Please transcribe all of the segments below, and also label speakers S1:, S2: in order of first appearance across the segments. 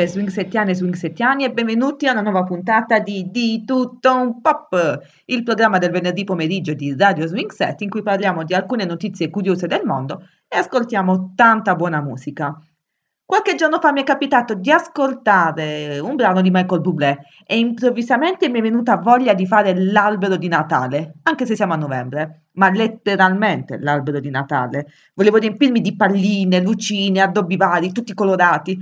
S1: salve swing settiane e swing settiani e benvenuti a una nuova puntata di Di tutto un pop, il programma del venerdì pomeriggio di Radio Swing Set in cui parliamo di alcune notizie curiose del mondo e ascoltiamo tanta buona musica. Qualche giorno fa mi è capitato di ascoltare un brano di Michael Bublé e improvvisamente mi è venuta voglia di fare l'albero di Natale, anche se siamo a novembre, ma letteralmente l'albero di Natale. Volevo riempirmi di palline, lucine, addobbi vari, tutti colorati.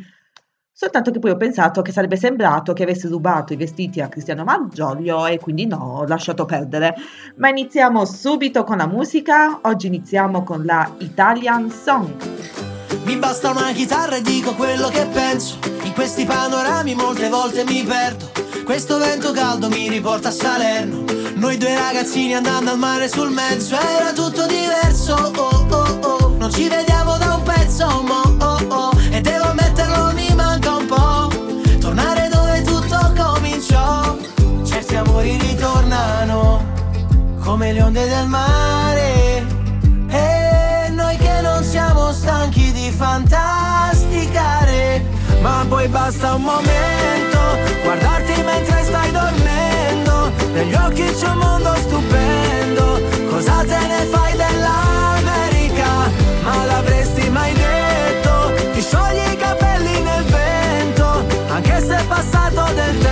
S1: Soltanto che poi ho pensato che sarebbe sembrato che avessi rubato i vestiti a Cristiano Malgioglio e quindi no, ho lasciato perdere. Ma iniziamo subito con la musica. Oggi iniziamo con la Italian Song.
S2: Mi basta una chitarra e dico quello che penso. In questi panorami molte volte mi perdo. Questo vento caldo mi riporta a Salerno. Noi due ragazzini andando al mare sul mezzo. Era tutto diverso, oh oh oh. Non ci vediamo da un pezzo, mo come le onde del mare stanchi di fantasticare Ma poi basta un momento Guardarti mentre stai dormendo Negli occhi c'è un mondo stupendo Cosa te ne fai dell'America? Ma l'avresti mai detto? Ti sciogli i capelli nel vento Anche se è passato del tempo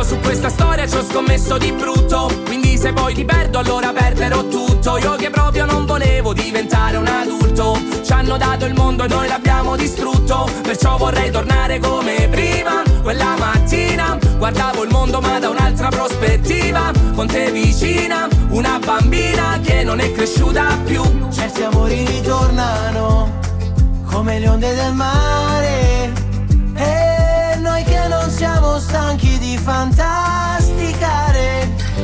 S3: io su questa storia ci ho scommesso di brutto. Quindi se poi ti perdo allora perderò tutto. Io che proprio non volevo diventare un adulto. Ci hanno dato il mondo e noi l'abbiamo distrutto. Perciò vorrei tornare come prima Quella mattina. Guardavo il mondo ma da un'altra prospettiva. Con te vicina, una bambina che non è cresciuta più.
S2: Certi amori ritornano come le onde del mare stanchi di fantasticare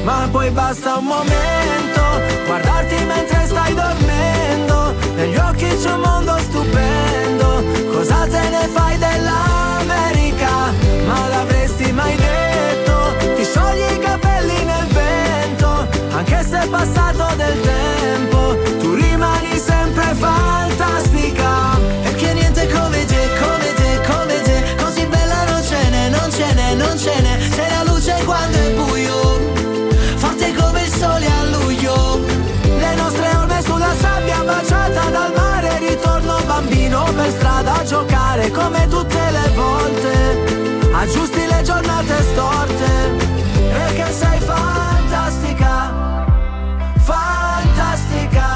S2: ma poi basta un momento Guardarti mentre stai dormendo Negli occhi c'è un mondo stupendo Cosa te ne fai dell'America? Ma l'avresti mai detto Ti sciogli i capelli nel vento Anche se è passato del tempo per strada a giocare come tutte le volte. Aggiusti le giornate storte Perché sei fantastica Fantastica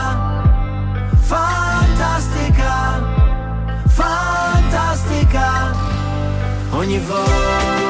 S2: Fantastica Fantastica. Ogni volta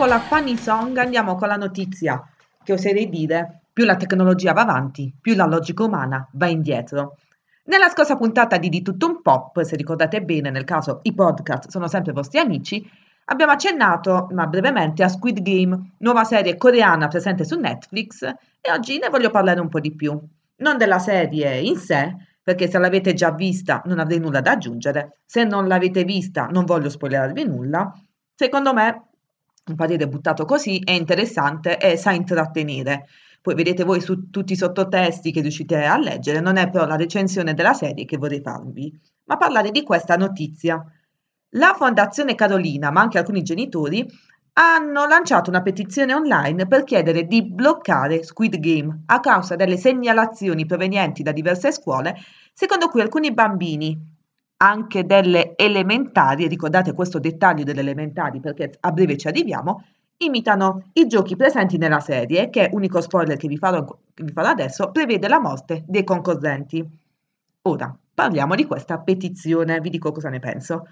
S1: dopo la funny song andiamo con la notizia che oserei dire più la tecnologia va avanti, più la logica umana va indietro. Nella scorsa puntata di Di tutto un pop, se ricordate bene, nel caso i podcast sono sempre vostri amici, abbiamo accennato, ma brevemente, a Squid Game, nuova serie coreana presente su Netflix, e oggi ne voglio parlare un po' di più. Non della serie in sé, perché se l'avete già vista non avrei nulla da aggiungere, se non l'avete vista non voglio spoilerarvi nulla, secondo me un parere buttato così è interessante e sa intrattenere. Poi vedete voi su tutti i sottotesti che riuscite a leggere, non è però la recensione della serie che vorrei farvi, ma parlare di questa notizia. La Fondazione Carolina, ma anche alcuni genitori, hanno lanciato una petizione online per chiedere di bloccare Squid Game a causa delle segnalazioni provenienti da diverse scuole, secondo cui alcuni bambini, anche delle elementari, ricordate questo dettaglio delle elementari perché a breve ci arriviamo, imitano i giochi presenti nella serie, che, unico spoiler che vi farò, che vi farò adesso, prevede la morte dei concorrenti. Ora, parliamo di questa petizione, vi dico cosa ne penso.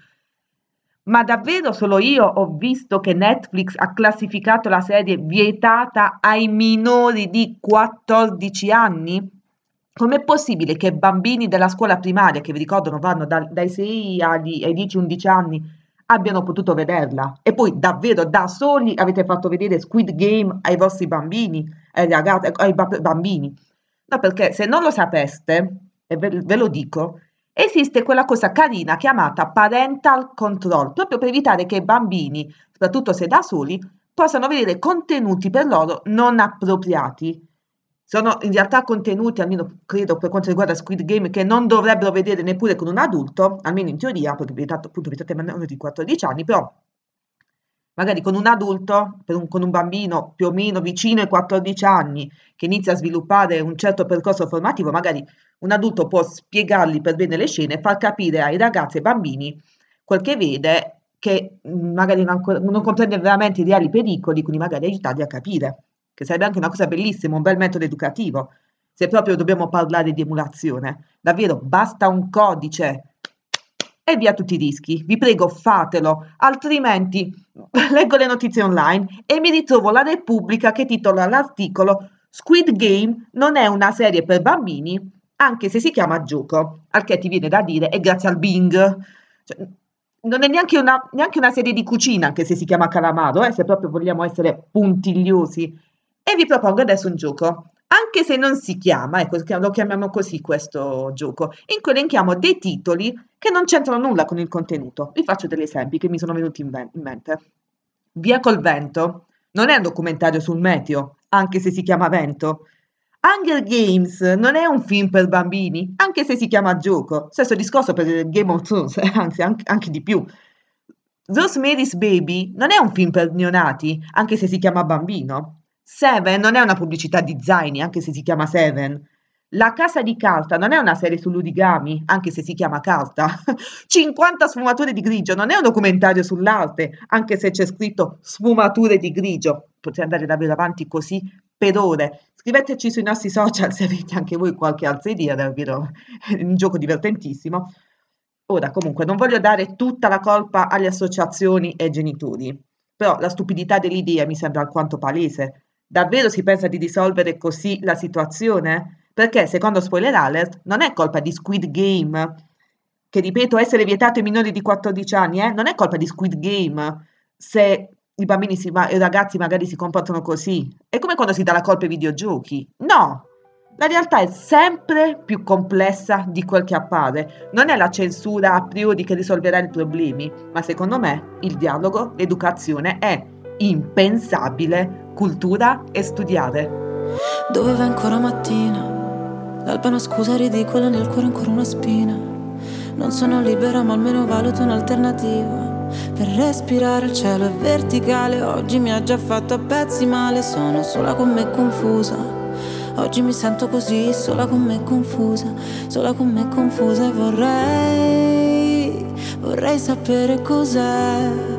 S1: Ma davvero solo io ho visto che Netflix ha classificato la serie vietata ai minori di 14 anni? Com'è possibile che bambini della scuola primaria, che vi ricordo vanno da, dai 6 ai, ai 10-11 anni, abbiano potuto vederla? E poi davvero da soli avete fatto vedere Squid Game ai vostri bambini, ai ragazzi, ai bambini? No, perché se non lo sapeste, e ve, ve lo dico, esiste quella cosa carina chiamata parental control, proprio per evitare che i bambini, soprattutto se da soli, possano vedere contenuti per loro non appropriati. Sono in realtà contenuti, almeno credo per quanto riguarda Squid Game, che non dovrebbero vedere neppure con un adulto, almeno in teoria, perché vietato, appunto vietate meno di 14 anni, però magari con un adulto, un, con un bambino più o meno vicino ai 14 anni, che inizia a sviluppare un certo percorso formativo, magari un adulto può spiegargli per bene le scene far capire ai ragazzi e ai bambini quel che vede, che mm, magari non, non comprende veramente i reali pericoli, quindi magari aiutarli a capire, che sarebbe anche una cosa bellissima, un bel metodo educativo, se proprio dobbiamo parlare di emulazione. Davvero, basta un codice e via tutti i rischi. Vi prego, fatelo, altrimenti leggo le notizie online e mi ritrovo la Repubblica che titola l'articolo Squid Game non è una serie per bambini, anche se si chiama gioco, al che ti viene da dire è grazie al Bing. Cioè, non è neanche una, neanche una, serie di cucina, anche se si chiama Calamaro, eh, se proprio vogliamo essere puntigliosi. E vi propongo adesso un gioco, anche se non si chiama, ecco, lo chiamiamo così questo gioco, in cui elenchiamo dei titoli che non c'entrano nulla con il contenuto. Vi faccio degli esempi che mi sono venuti in, in mente. Via col vento non è un documentario sul meteo, anche se si chiama Vento, Hunger Games non è un film per bambini, anche se si chiama gioco. Stesso discorso per Game of Thrones, anzi anche, anche di più. Rosemary's Baby non è un film per neonati, anche se si chiama bambino. Seven non è una pubblicità di zaini, anche se si chiama Seven. La casa di carta non è una serie sull'origami, anche se si chiama carta. 50 sfumature di grigio non è un documentario sull'arte, anche se c'è scritto sfumature di grigio. Potrei andare davvero avanti così per ore. Scriveteci sui nostri social se avete anche voi qualche altra idea, davvero è un gioco divertentissimo. Ora, comunque, non voglio dare tutta la colpa alle associazioni e ai genitori, però la stupidità dell'idea mi sembra alquanto palese. Davvero si pensa di risolvere così la situazione? Perché, secondo Spoiler Alert, non è colpa di Squid Game, che ripeto essere vietato ai minori di 14 anni, eh? non è colpa di Squid Game se i bambini, si, i ragazzi magari si comportano così. È come quando si dà la colpa ai videogiochi. No! La realtà è sempre più complessa di quel che appare. Non è la censura a priori che risolverà i problemi, ma secondo me il dialogo, l'educazione è impensabile, cultura e studiare.
S4: Dove va ancora mattina? L'alba una scusa ridicola, nel cuore ancora una spina. Non sono libera, ma almeno valuto un'alternativa. Per respirare il cielo è verticale, oggi mi ha già fatto a pezzi male, sono sola con me confusa. Oggi mi sento così, sola con me confusa, sola con me confusa e vorrei, vorrei sapere cos'è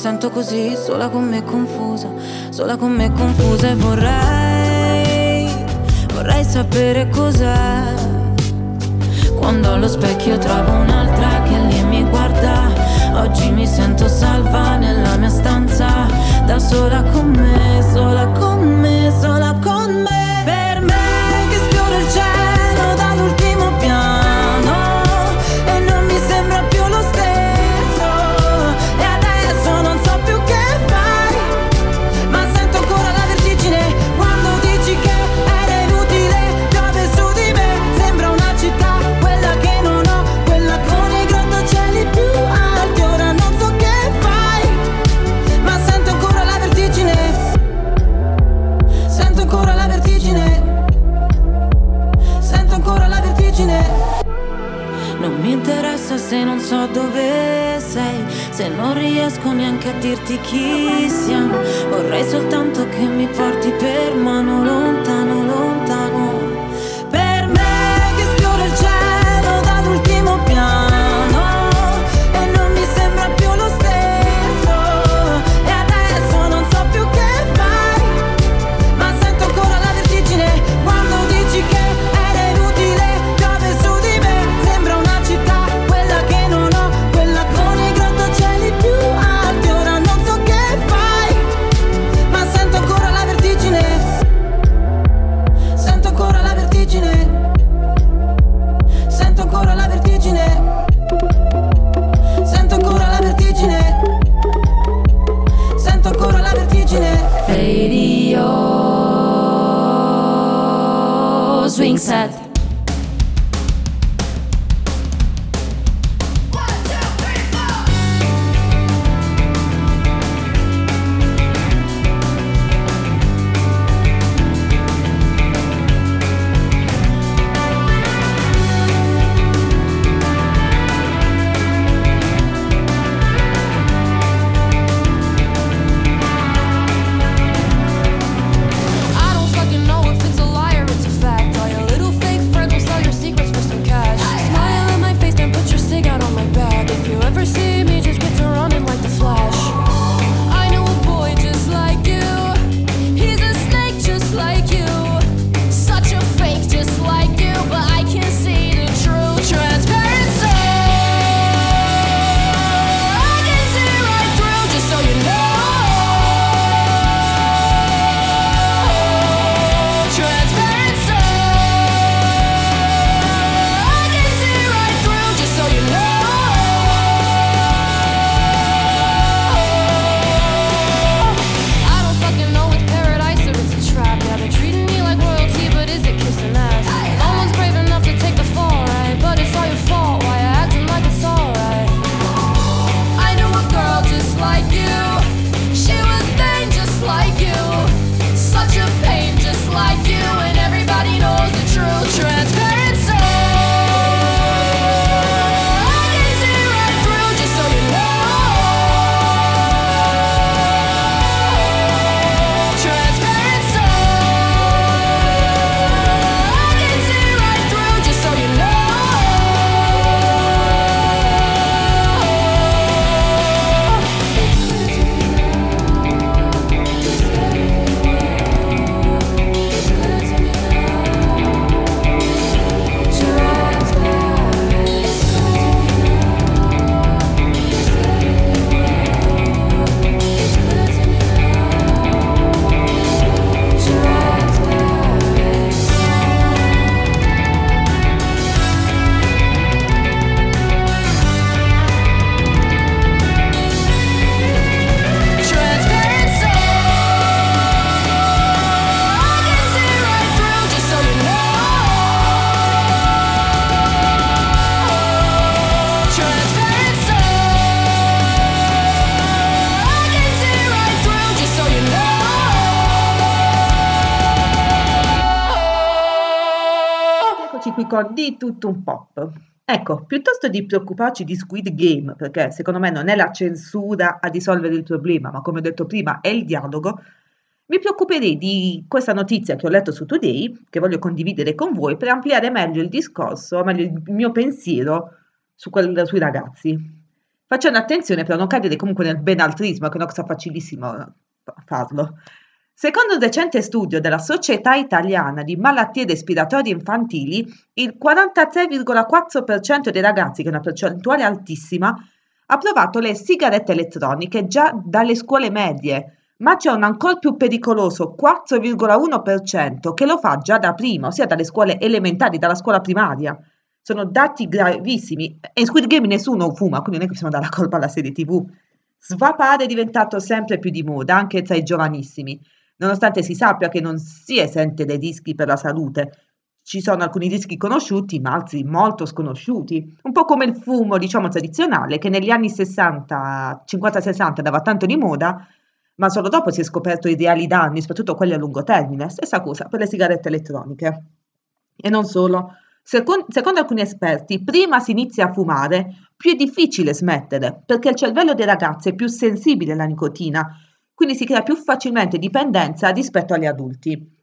S4: sento così, sola con me confusa, sola con me confusa e vorrei, vorrei sapere cos'è. Quando allo specchio trovo un'altra che lì mi guarda, oggi mi sento salva nella mia stanza, da sola con me, sola con me, sola con me. a dirti chi siamo. Vorrei soltanto che mi porti per mano lontana di
S1: tutto un pop. Ecco, piuttosto di preoccuparci di Squid Game, perché secondo me non è la censura a risolvere il problema, ma come ho detto prima è il dialogo, mi preoccuperei di questa notizia che ho letto su Today, che voglio condividere con voi per ampliare meglio il discorso, meglio il mio pensiero su quel, sui ragazzi. Facendo attenzione per non cadere comunque nel benaltrismo, che è una cosa facilissima farlo. Secondo un recente studio della Società Italiana di Malattie Respiratorie Infantili, il 43,4% dei ragazzi, che è una percentuale altissima, ha provato le sigarette elettroniche già dalle scuole medie, ma c'è un ancora più pericoloso 4,1% che lo fa già da prima, ossia dalle scuole elementari, dalla scuola primaria. Sono dati gravissimi e in Squid Game nessuno fuma, quindi non è che possiamo dare la colpa alla serie TV. Svapare è diventato sempre più di moda, anche tra i giovanissimi nonostante si sappia che non si esente dai rischi per la salute. Ci sono alcuni rischi conosciuti, ma altri molto sconosciuti. Un po' come il fumo, diciamo, tradizionale, che negli anni 60, 50-60 andava tanto di moda, ma solo dopo si è scoperto i reali danni, soprattutto quelli a lungo termine. Stessa cosa per le sigarette elettroniche. E non solo. Secondo, secondo alcuni esperti, prima si inizia a fumare, più è difficile smettere, perché il cervello dei ragazzi è più sensibile alla nicotina quindi si crea più facilmente dipendenza rispetto agli adulti.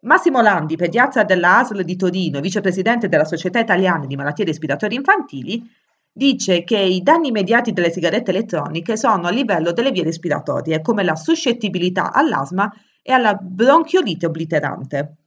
S1: Massimo Landi, pediatra della ASL di Torino, vicepresidente della Società Italiana di Malattie Respiratorie Infantili, dice che i danni immediati delle sigarette elettroniche sono a livello delle vie respiratorie, come la suscettibilità all'asma e alla bronchiolite obliterante.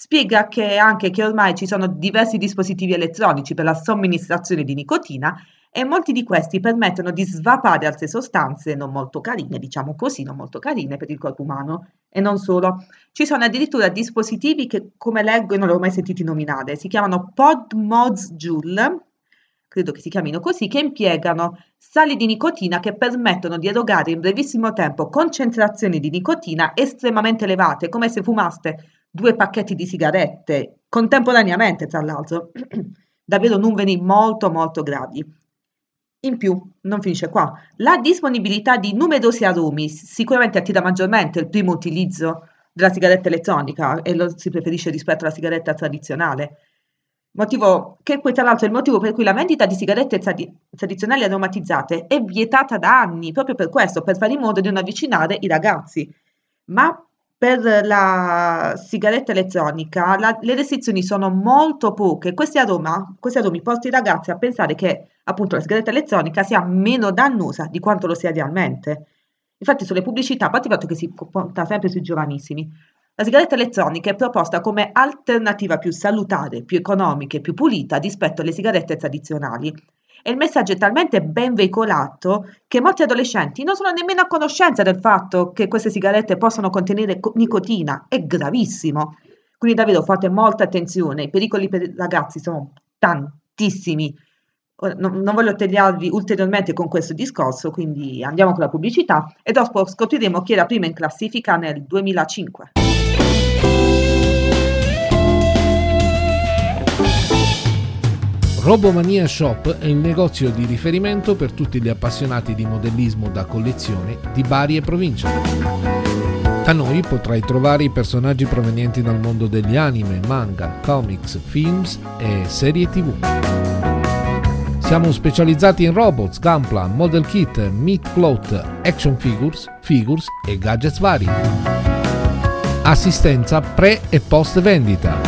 S1: Spiega che anche che ormai ci sono diversi dispositivi elettronici per la somministrazione di nicotina e molti di questi permettono di svapare altre sostanze non molto carine, diciamo così, non molto carine per il corpo umano. E non solo, ci sono addirittura dispositivi che, come leggo, non l'ho mai sentito nominare, si chiamano PodMods Joule, credo che si chiamino così, che impiegano sali di nicotina che permettono di erogare in brevissimo tempo concentrazioni di nicotina estremamente elevate, come se fumaste due pacchetti di sigarette contemporaneamente, tra l'altro. Davvero numeri molto molto gravi. In più, non finisce qua, la disponibilità di numerosi aromi sicuramente attira maggiormente il primo utilizzo della sigaretta elettronica e lo si preferisce rispetto alla sigaretta tradizionale. Motivo che poi tra l'altro è il motivo per cui la vendita di sigarette tradi- tradizionali aromatizzate è vietata da anni, proprio per questo, per fare in modo di non avvicinare i ragazzi. Ma per la sigaretta elettronica la, le restrizioni sono molto poche. Questi, aroma, questi aromi portano i ragazzi a pensare che appunto la sigaretta elettronica sia meno dannosa di quanto lo sia realmente. Infatti sulle pubblicità, a parte il fatto che si punta sempre sui giovanissimi, la sigaretta elettronica è proposta come alternativa più salutare, più economica e più pulita rispetto alle sigarette tradizionali e il messaggio è talmente ben veicolato che molti adolescenti non sono nemmeno a conoscenza del fatto che queste sigarette possono contenere nicotina. È gravissimo. Quindi davvero fate molta attenzione, i pericoli per i ragazzi sono tantissimi. Non, non voglio tagliarvi ulteriormente con questo discorso, quindi andiamo con la pubblicità e dopo scopriremo chi era prima in classifica nel 2005.
S5: Robomania Shop è il negozio di riferimento per tutti gli appassionati di modellismo da collezione di Bari e provincia. Da noi potrai trovare i personaggi provenienti dal mondo degli anime, manga, comics, films e serie tv. Siamo specializzati in robots, gunpla, model kit, meat cloth, action figures, figures e gadgets vari. Assistenza pre e post vendita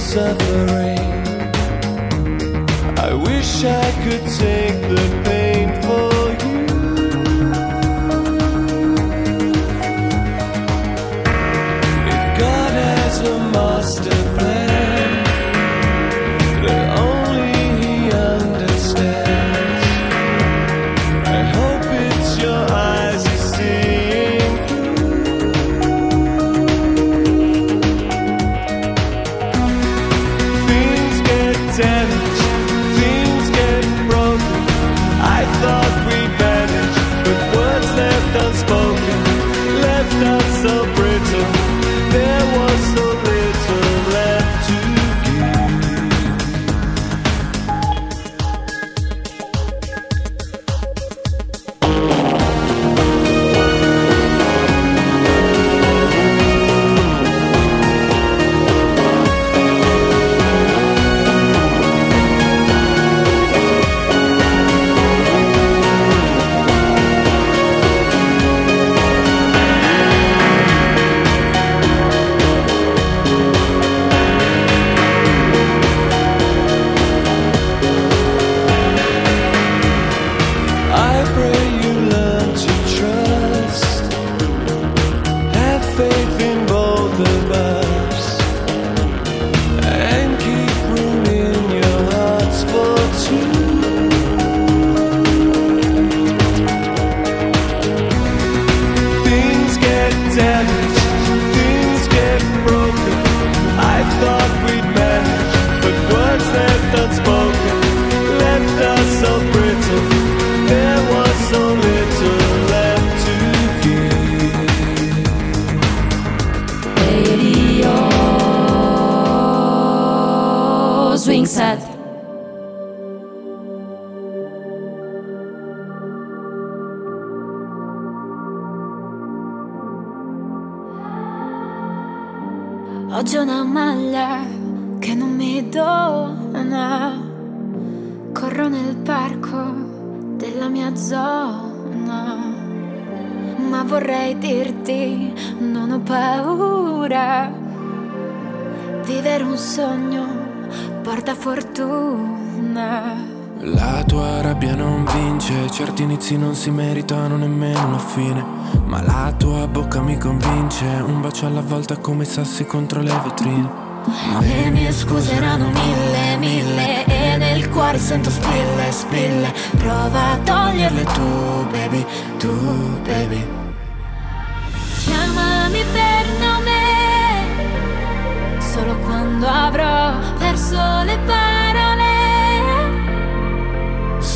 S6: suffering. I wish I could take the pain. Oggi ho una maglia che non mi dona. Corro nel parco della mia zona. Ma vorrei dirti, non ho paura. Vivere un sogno porta fortuna.
S2: La tua rabbia non vince, certi inizi non si meritano nemmeno una fine. Ma la tua bocca mi convince, un bacio alla volta come sassi contro le vetrine.
S6: Le mie scuse erano mille, mille E nel cuore sento spille, spille Prova a toglierle tu, baby, tu, baby Chiamami per nome Solo quando avrò perso le parole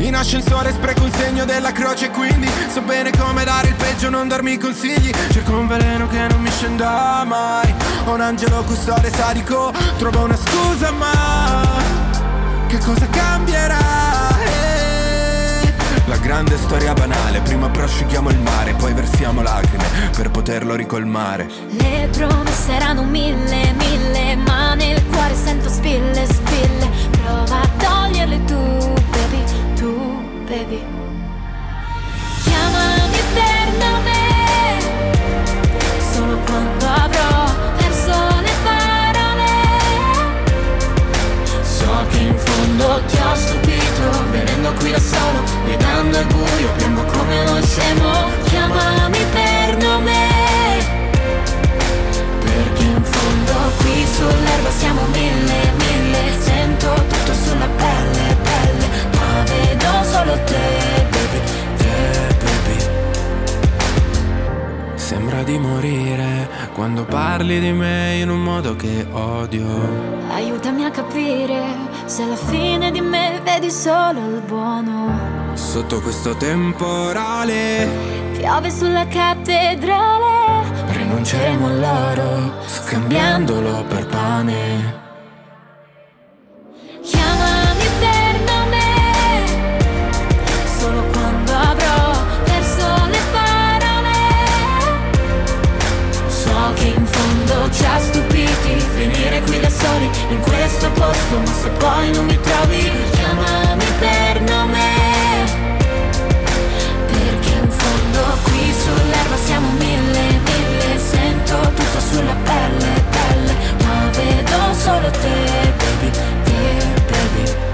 S2: In ascensore spreco un segno della croce quindi So bene come dare il peggio, non darmi consigli. Cerco un veleno che non mi scenda mai. Ho un angelo custode sadico Trovo una scusa ma Che cosa cambierà? Eh, La grande storia banale Prima prosciughiamo il mare Poi versiamo lacrime Per poterlo ricolmare.
S6: Le promesse erano mille, mille Ma nel cuore sento spille, spille. Prova a toglierle tu, baby, baby Chiamami per nome. Solo quando avrò perso le parole.
S2: So che in fondo ti ho stupito Venendo qui da solo, guidando il buio Piango come uno scemo.
S6: Chiamami per nome.
S2: Perché in fondo
S6: Qui sull'erba siamo mille, mille Sento tutto solo te, baby, te, baby
S2: Sembra di morire quando parli di me in un modo che odio.
S6: Aiutami a capire Se alla fine di me vedi solo il buono
S2: Sotto questo temporale
S6: Piove sulla cattedrale
S2: rinunceremo all'oro, scambiandolo per pane. Ha stupiti. Finire qui da soli in questo posto, ma se poi non mi trovi,
S6: Chiamami per nome. Perché in fondo qui sull'erba siamo mille, mille. Sento tutto sulla pelle, pelle Ma vedo solo te, baby, te, baby.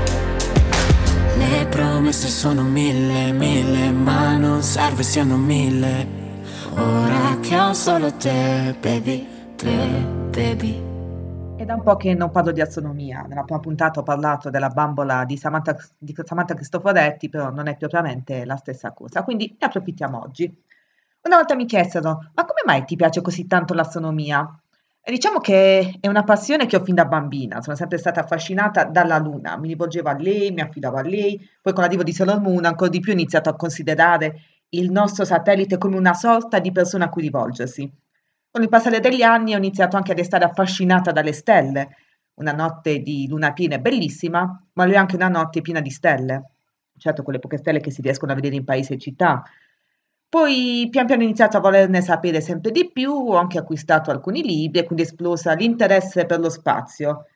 S2: Le promesse sono mille, mille, ma non serve siano mille.
S6: Ora che ho solo te, baby, te, baby
S1: È da un po' che non parlo di astronomia. Nella prima puntata ho parlato della bambola di Samantha, di Samantha Cristoforetti, però non è propriamente la stessa cosa, quindi ne approfittiamo oggi. Una volta mi chiesero, ma come mai ti piace così tanto l'astronomia? E diciamo che è una passione che ho fin da bambina, sono sempre stata affascinata dalla Luna, mi rivolgevo a lei, mi affidavo a lei, poi con l'arrivo di Sailor Moon ancora di più ho iniziato a considerare il nostro satellite come una sorta di persona a cui rivolgersi. Con il passare degli anni ho iniziato anche a restare affascinata dalle stelle. Una notte di luna piena è bellissima, ma è anche una notte piena di stelle. Certo, quelle poche stelle che si riescono a vedere in paesi e città. Poi pian piano ho iniziato a volerne sapere sempre di più, ho anche acquistato alcuni libri e quindi è esplosa l'interesse per lo spazio,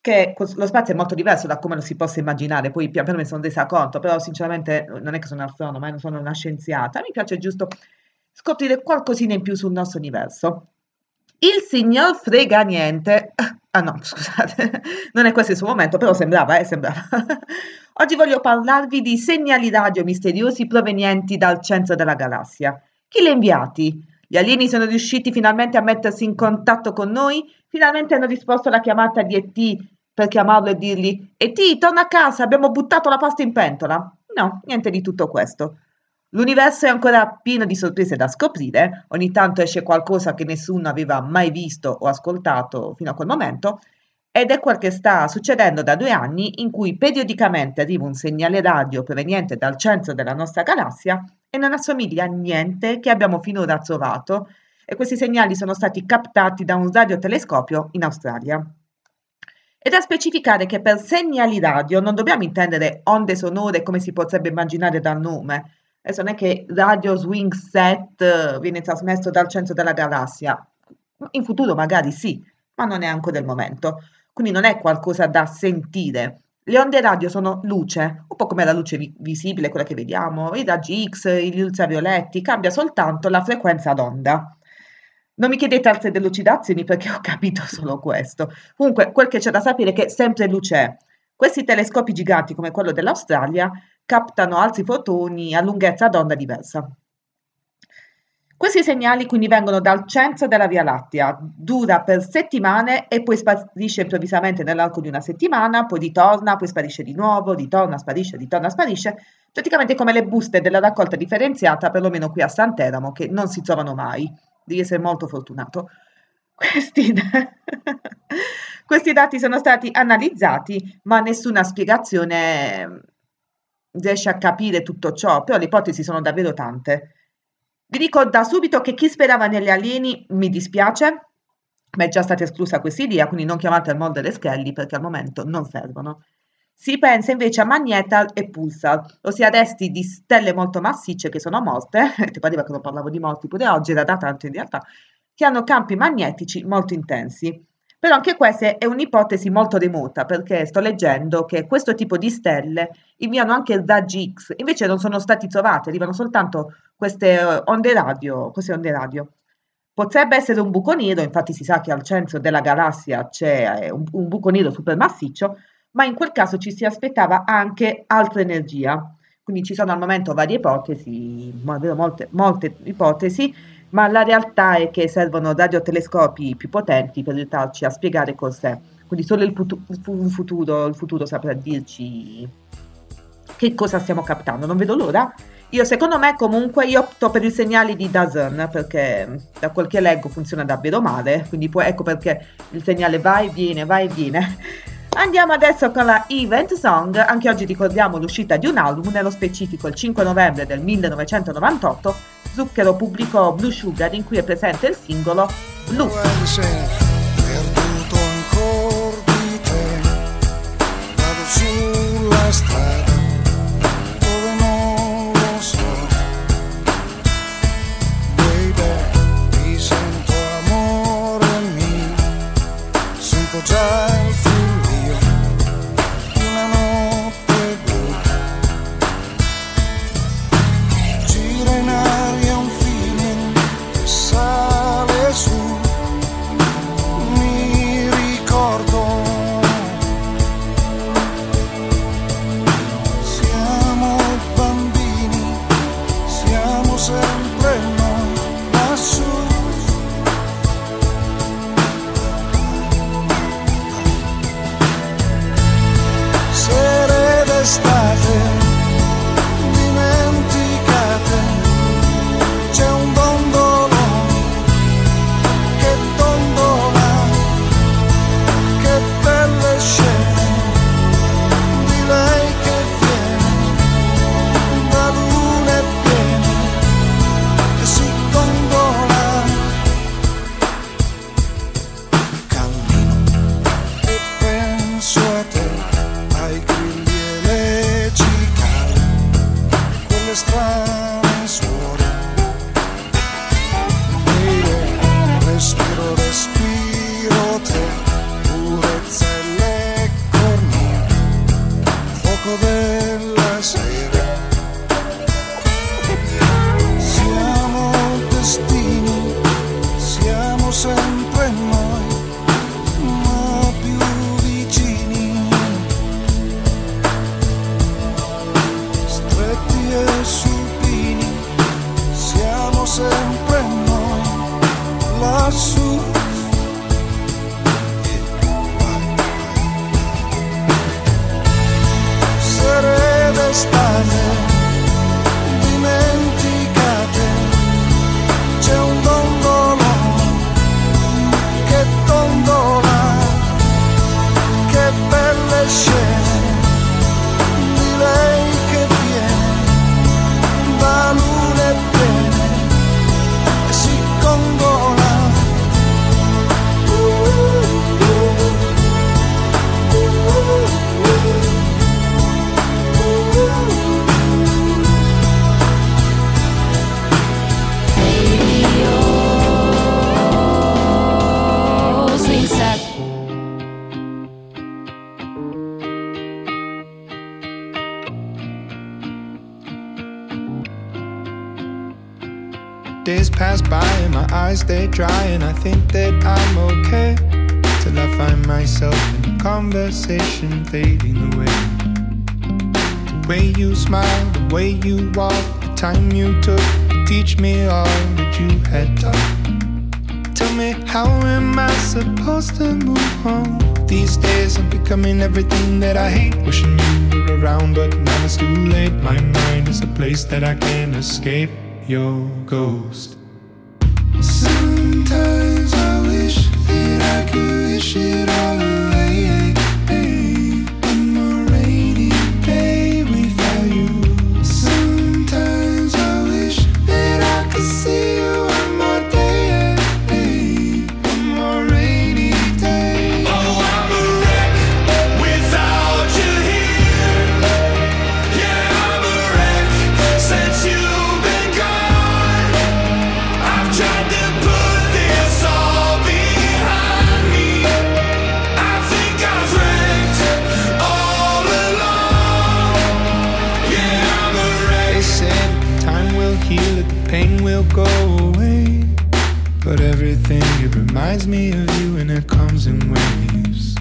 S1: che lo spazio è molto diverso da come lo si possa immaginare, poi pian piano mi sono resa conto, però sinceramente non è che sono astronoma, non sono una scienziata, mi piace giusto scoprire qualcosina in più sul nostro universo. Il signor frega niente. Ah no, scusate, non è questo il suo momento, però sembrava, eh, sembrava. Oggi voglio parlarvi di segnali radio misteriosi provenienti dal centro della galassia. Chi li ha inviati? Gli alieni sono riusciti finalmente a mettersi in contatto con noi? Finalmente hanno risposto alla chiamata di ET per chiamarlo e dirgli ET, torna a casa, abbiamo buttato la pasta in pentola? No, niente di tutto questo. L'universo è ancora pieno di sorprese da scoprire, ogni tanto esce qualcosa che nessuno aveva mai visto o ascoltato fino a quel momento, ed è quel che sta succedendo da due anni in cui periodicamente arriva un segnale radio proveniente dal centro della nostra galassia e non assomiglia a niente che abbiamo finora trovato e questi segnali sono stati captati da un radiotelescopio in Australia. È da specificare che per segnali radio non dobbiamo intendere onde sonore come si potrebbe immaginare dal nome. Adesso non è che Radio Swing Set viene trasmesso dal centro della galassia. In futuro magari sì, ma non è ancora il momento quindi non è qualcosa da sentire. Le onde radio sono luce, un po' come la luce vi- visibile, quella che vediamo, i raggi X, gli ultravioletti, cambia soltanto la frequenza d'onda. Non mi chiedete altre delucidazioni perché ho capito solo questo. Comunque, quel che c'è da sapere è che sempre luce è. Questi telescopi giganti come quello dell'Australia captano altri fotoni a lunghezza d'onda diversa. Questi segnali quindi vengono dal centro della Via Lattea, dura per settimane e poi sparisce improvvisamente nell'arco di una settimana, poi ritorna, poi sparisce di nuovo, ritorna, sparisce, ritorna, sparisce, praticamente come le buste della raccolta differenziata, perlomeno qui a Sant'Eramo, che non si trovano mai. Devi essere molto fortunato. Questi, questi dati sono stati analizzati, ma nessuna spiegazione riesce a capire tutto ciò, però le ipotesi sono davvero tante. Vi dico da subito che chi sperava negli alieni mi dispiace, ma è già stata esclusa questa idea, quindi non chiamate al mondo delle Skelly perché al momento non servono. Si pensa invece a Magnetar e Pulsar, ossia resti di stelle molto massicce che sono morte, ti pareva che non parlavo di morti pure oggi, era da tanto in realtà, che hanno campi magnetici molto intensi. Però anche questa è un'ipotesi molto remota perché sto leggendo che questo tipo di stelle inviano anche raggi X, invece non sono stati trovati, arrivano soltanto queste eh, onde radio, queste onde radio. Potrebbe essere un buco nero, infatti si sa che al centro della galassia c'è eh, un, un buco nero supermassiccio, ma in quel caso ci si aspettava anche altra energia. Quindi ci sono al momento varie ipotesi, molte, molte ipotesi, ma la realtà è che servono radiotelescopi più potenti per aiutarci a spiegare cos'è. Quindi solo il, putu- il, futuro, il futuro saprà dirci che cosa stiamo captando. Non vedo l'ora. Io secondo me comunque io opto per i segnali di Dazn perché da quel che leggo funziona davvero male, quindi poi ecco perché il segnale va e viene, va e viene. Andiamo adesso con la Event Song, anche oggi ricordiamo l'uscita di un album, nello specifico il 5 novembre del 1998, Zucchero pubblicò Blue Sugar in cui è presente il singolo Blue.
S7: Perduto ancora di te, vado sulla strada
S8: teach me all that you had taught. Tell me, how am I supposed to move on? These days I'm becoming everything that I hate. Wishing you were around, but now it's too late. My mind is a place that I can't escape your ghost. Sometimes I wish that I could wish it all away. Me of you and it comes in waves.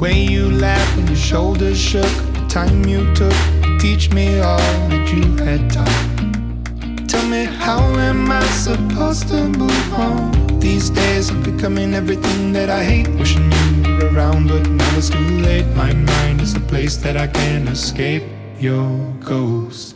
S8: Way you laughed when your shoulders shook, the time you took to teach me all that you had taught. Tell me, how am I supposed to move on? These days I'm becoming everything that I hate. Wishing you were around, but now it's too late. My mind is the place that I can't escape your ghost.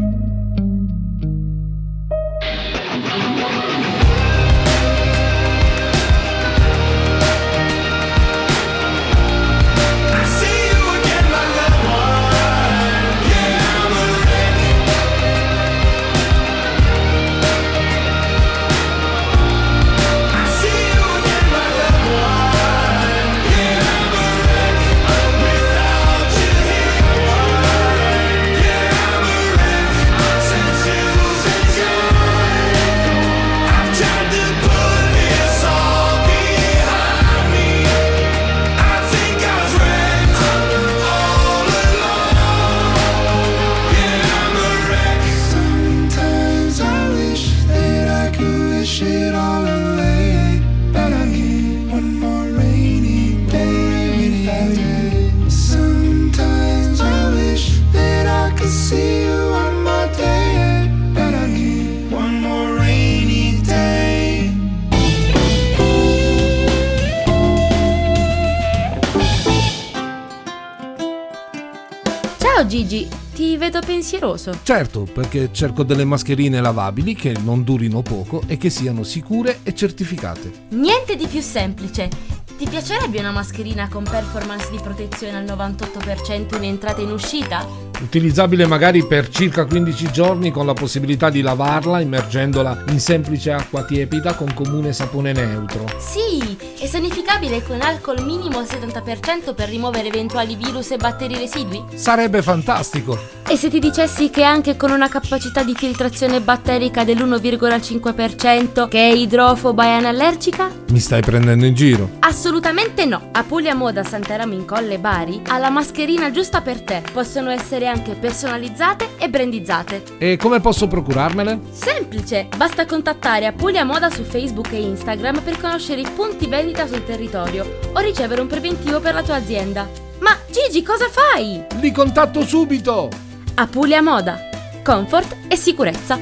S9: Vedo pensieroso.
S5: Certo, perché cerco delle mascherine lavabili che non durino poco e che siano sicure e certificate.
S9: Niente di più semplice. Ti piacerebbe una mascherina con performance di protezione al 98% in entrata e in uscita?
S5: Utilizzabile magari per circa 15 giorni con la possibilità di lavarla immergendola in semplice acqua tiepida con comune sapone neutro.
S9: Sì, sanificabile con alcol minimo al 70% per rimuovere eventuali virus e batteri residui?
S5: Sarebbe fantastico!
S9: E se ti dicessi che anche con una capacità di filtrazione batterica dell'1,5% che è idrofoba e anallergica?
S5: Mi stai prendendo in giro?
S9: Assolutamente no! A Puglia Moda Santeramo in Colle Bari ha la mascherina giusta per te. Possono essere anche personalizzate e brandizzate.
S5: E come posso procurarmele?
S9: Semplice! Basta contattare Apulia Moda su Facebook e Instagram per conoscere i punti vendita attività sul territorio o ricevere un preventivo per la tua azienda. Ma Gigi, cosa fai?
S5: Li contatto subito!
S9: Apulia Moda. Comfort e sicurezza.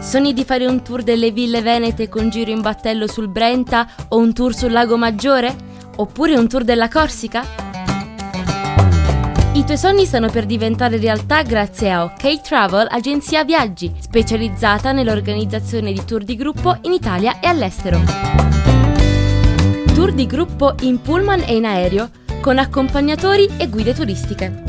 S9: Sogni di fare un tour delle ville venete con giro in battello sul Brenta o un tour sul Lago Maggiore? Oppure un tour della Corsica? I tuoi sogni stanno per diventare realtà grazie a OK Travel, agenzia viaggi, specializzata nell'organizzazione di tour di gruppo in Italia e all'estero. Tour di gruppo in pullman e in aereo, con accompagnatori e guide turistiche.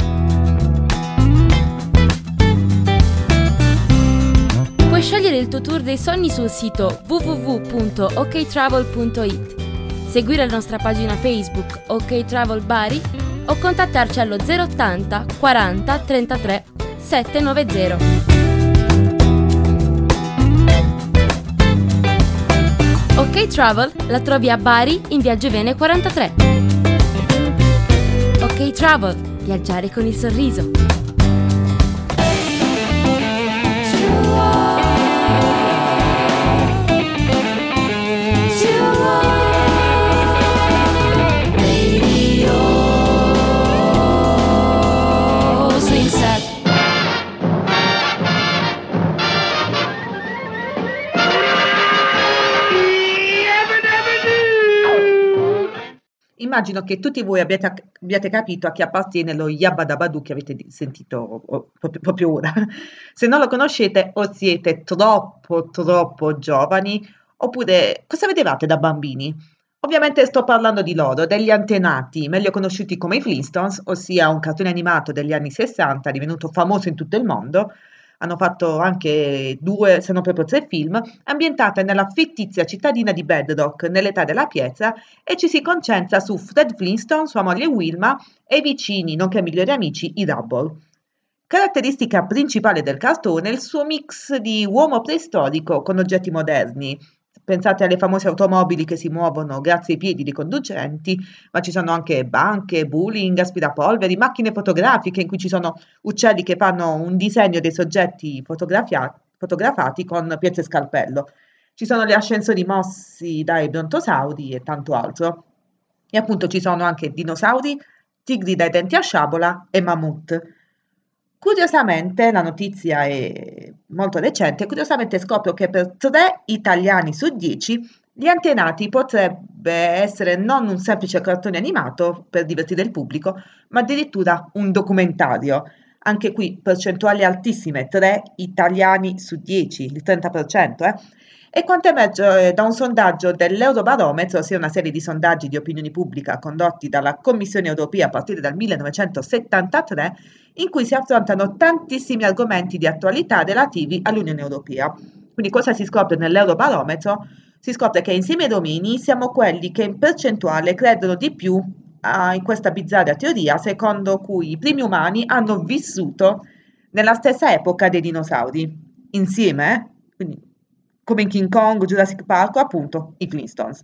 S9: Puoi scegliere il tuo tour dei sogni sul sito www.oktravel.it, seguire la nostra pagina Facebook OK Travel Bari o contattarci allo 080 40 33 790. OK Travel la trovi a Bari in Viaggio Vene 43. OK Travel, viaggiare con il sorriso.
S1: Immagino che tutti voi abbiate, abbiate capito a chi appartiene lo Yabba Dabba che avete sentito proprio ora. Se non lo conoscete o siete troppo troppo giovani oppure cosa vedevate da bambini? Ovviamente sto parlando di loro, degli antenati, meglio conosciuti come i Flintstones, ossia un cartone animato degli anni 60 divenuto famoso in tutto il mondo. Hanno fatto anche due, se non proprio tre film, ambientate nella fittizia cittadina di Bedrock, nell'età della pietra, e ci si concentra su Fred Flintstone, sua moglie Wilma e i vicini, nonché migliori amici, i Rubble. Caratteristica principale del cartone è il suo mix di uomo preistorico con oggetti moderni. Pensate alle famose automobili che si muovono grazie ai piedi dei conducenti, ma ci sono anche banche, bowling, aspirapolveri, macchine fotografiche in cui ci sono uccelli che fanno un disegno dei soggetti fotografati con pietre e scalpello. Ci sono gli ascensori mossi dai brontosauri e tanto altro. E appunto ci sono anche dinosauri, tigri dai denti a sciabola e mammut. Curiosamente, la notizia è molto recente, curiosamente scopro che per 3 italiani su 10 gli antenati potrebbe essere non un semplice cartone animato per divertire il pubblico, ma addirittura un documentario. Anche qui percentuali altissime, 3 italiani su 10, il 30%, eh? E quanto emerge eh, da un sondaggio dell'Eurobarometro, ossia una serie di sondaggi di opinione pubblica condotti dalla Commissione europea a partire dal 1973, in cui si affrontano tantissimi argomenti di attualità relativi all'Unione Europea. Quindi cosa si scopre nell'Eurobarometro? Si scopre che insieme ai romini siamo quelli che in percentuale credono di più in questa bizzarra teoria secondo cui i primi umani hanno vissuto nella stessa epoca dei dinosauri. Insieme, quindi come in King Kong, Jurassic Park o appunto i Flintstones.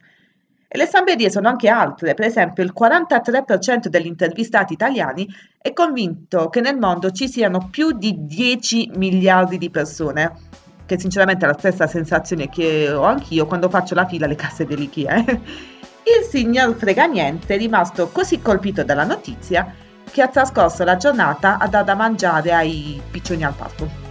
S1: E le stramberie sono anche altre, per esempio il 43% degli intervistati italiani è convinto che nel mondo ci siano più di 10 miliardi di persone, che sinceramente è la stessa sensazione che ho anch'io quando faccio la fila alle casse dell'IKEA. eh. Il signor Freganiente è rimasto così colpito dalla notizia che ha trascorso la giornata a dar da mangiare ai piccioni al parco.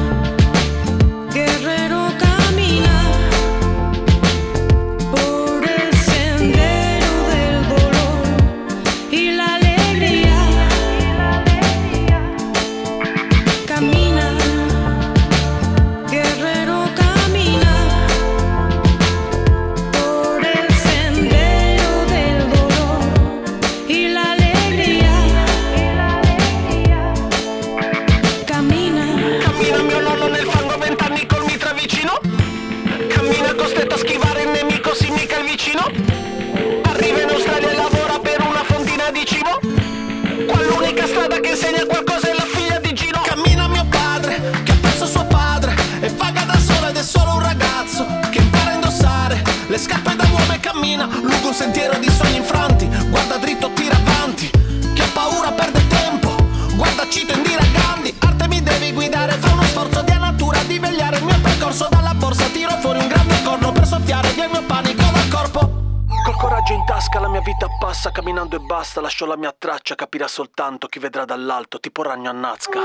S10: Soltanto chi vedrà dall'alto Tipo ragno a Nazca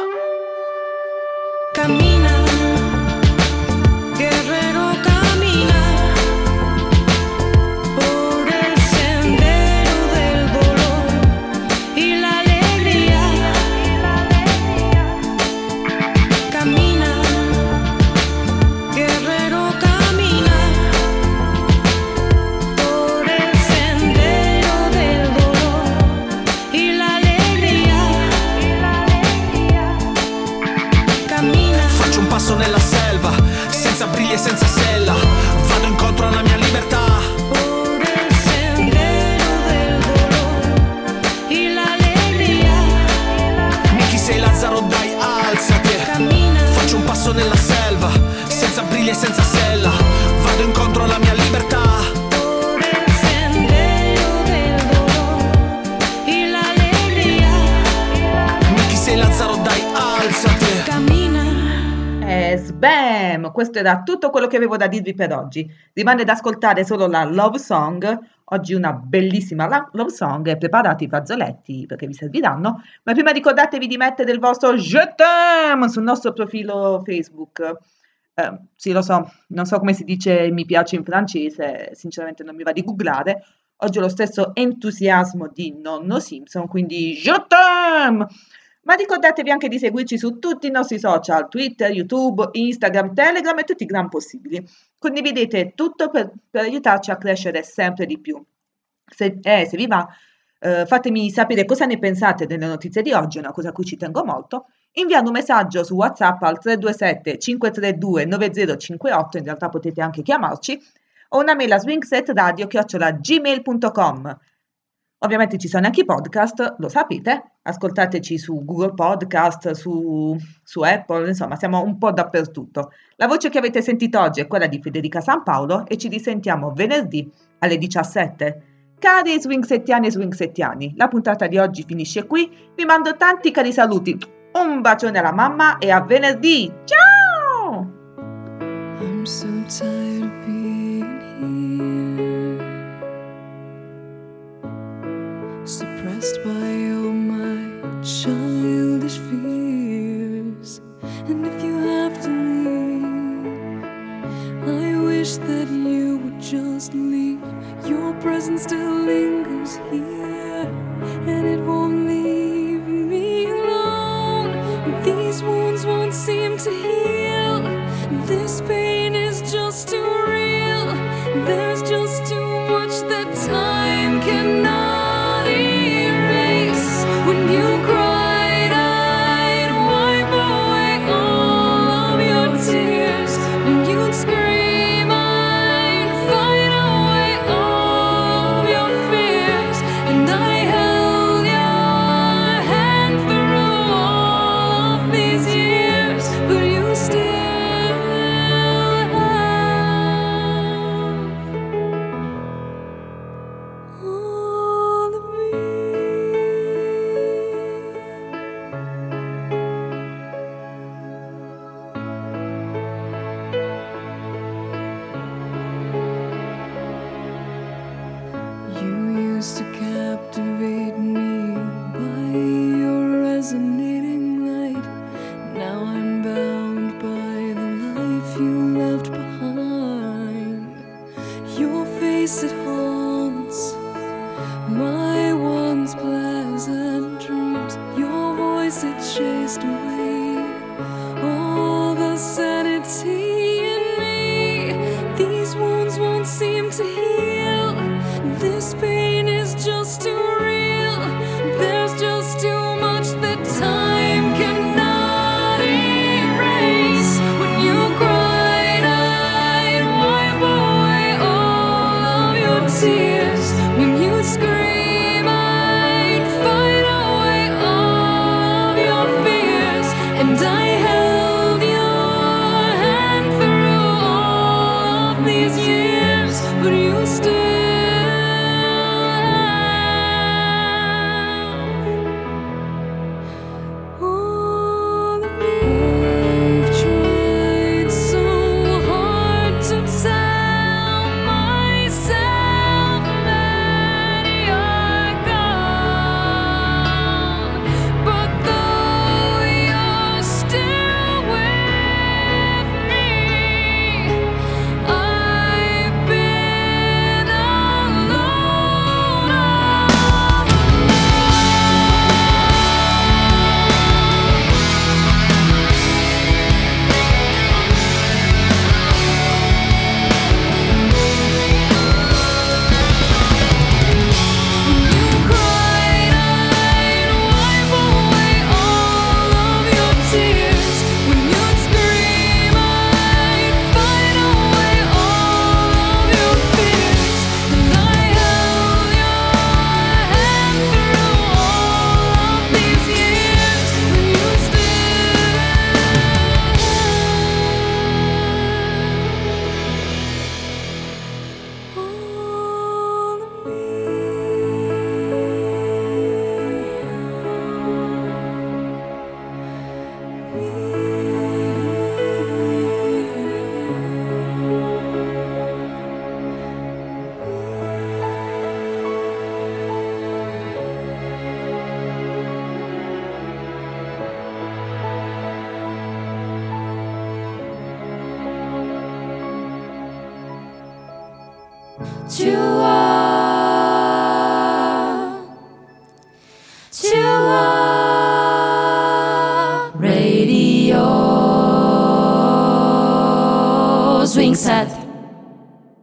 S1: Sbam! Questo era tutto quello che avevo da dirvi per oggi. Rimane da ascoltare solo la love song. Oggi una bellissima love song. Preparate i fazzoletti perché vi serviranno. Ma prima ricordatevi di mettere il vostro Je t'aime sul nostro profilo Facebook. Eh, sì, lo so, non so come si dice mi piace in francese, sinceramente non mi va di googlare. Oggi ho lo stesso entusiasmo di nonno Simpson, quindi Je t'aime! Ma ricordatevi anche di seguirci su tutti i nostri social, Twitter, YouTube, Instagram, Telegram e tutti i gran possibili. Condividete tutto per, per aiutarci a crescere sempre di più. Se, eh, se vi va, eh, fatemi sapere cosa ne pensate delle notizie di oggi, una cosa a cui ci tengo molto, inviando un messaggio su WhatsApp al 327 532 9058, in realtà potete anche chiamarci, o una mail a swingsetradio.gmail.com. Ovviamente ci sono anche i podcast, lo sapete, ascoltateci su Google Podcast, su, su Apple, insomma siamo un po' dappertutto. La voce che avete sentito oggi è quella di Federica San Paolo e ci risentiamo venerdì alle 17. Cari swingsettiani e swingsettiani, la puntata di oggi finisce qui, vi mando tanti cari saluti, un bacione alla mamma e a venerdì, ciao!
S11: There's just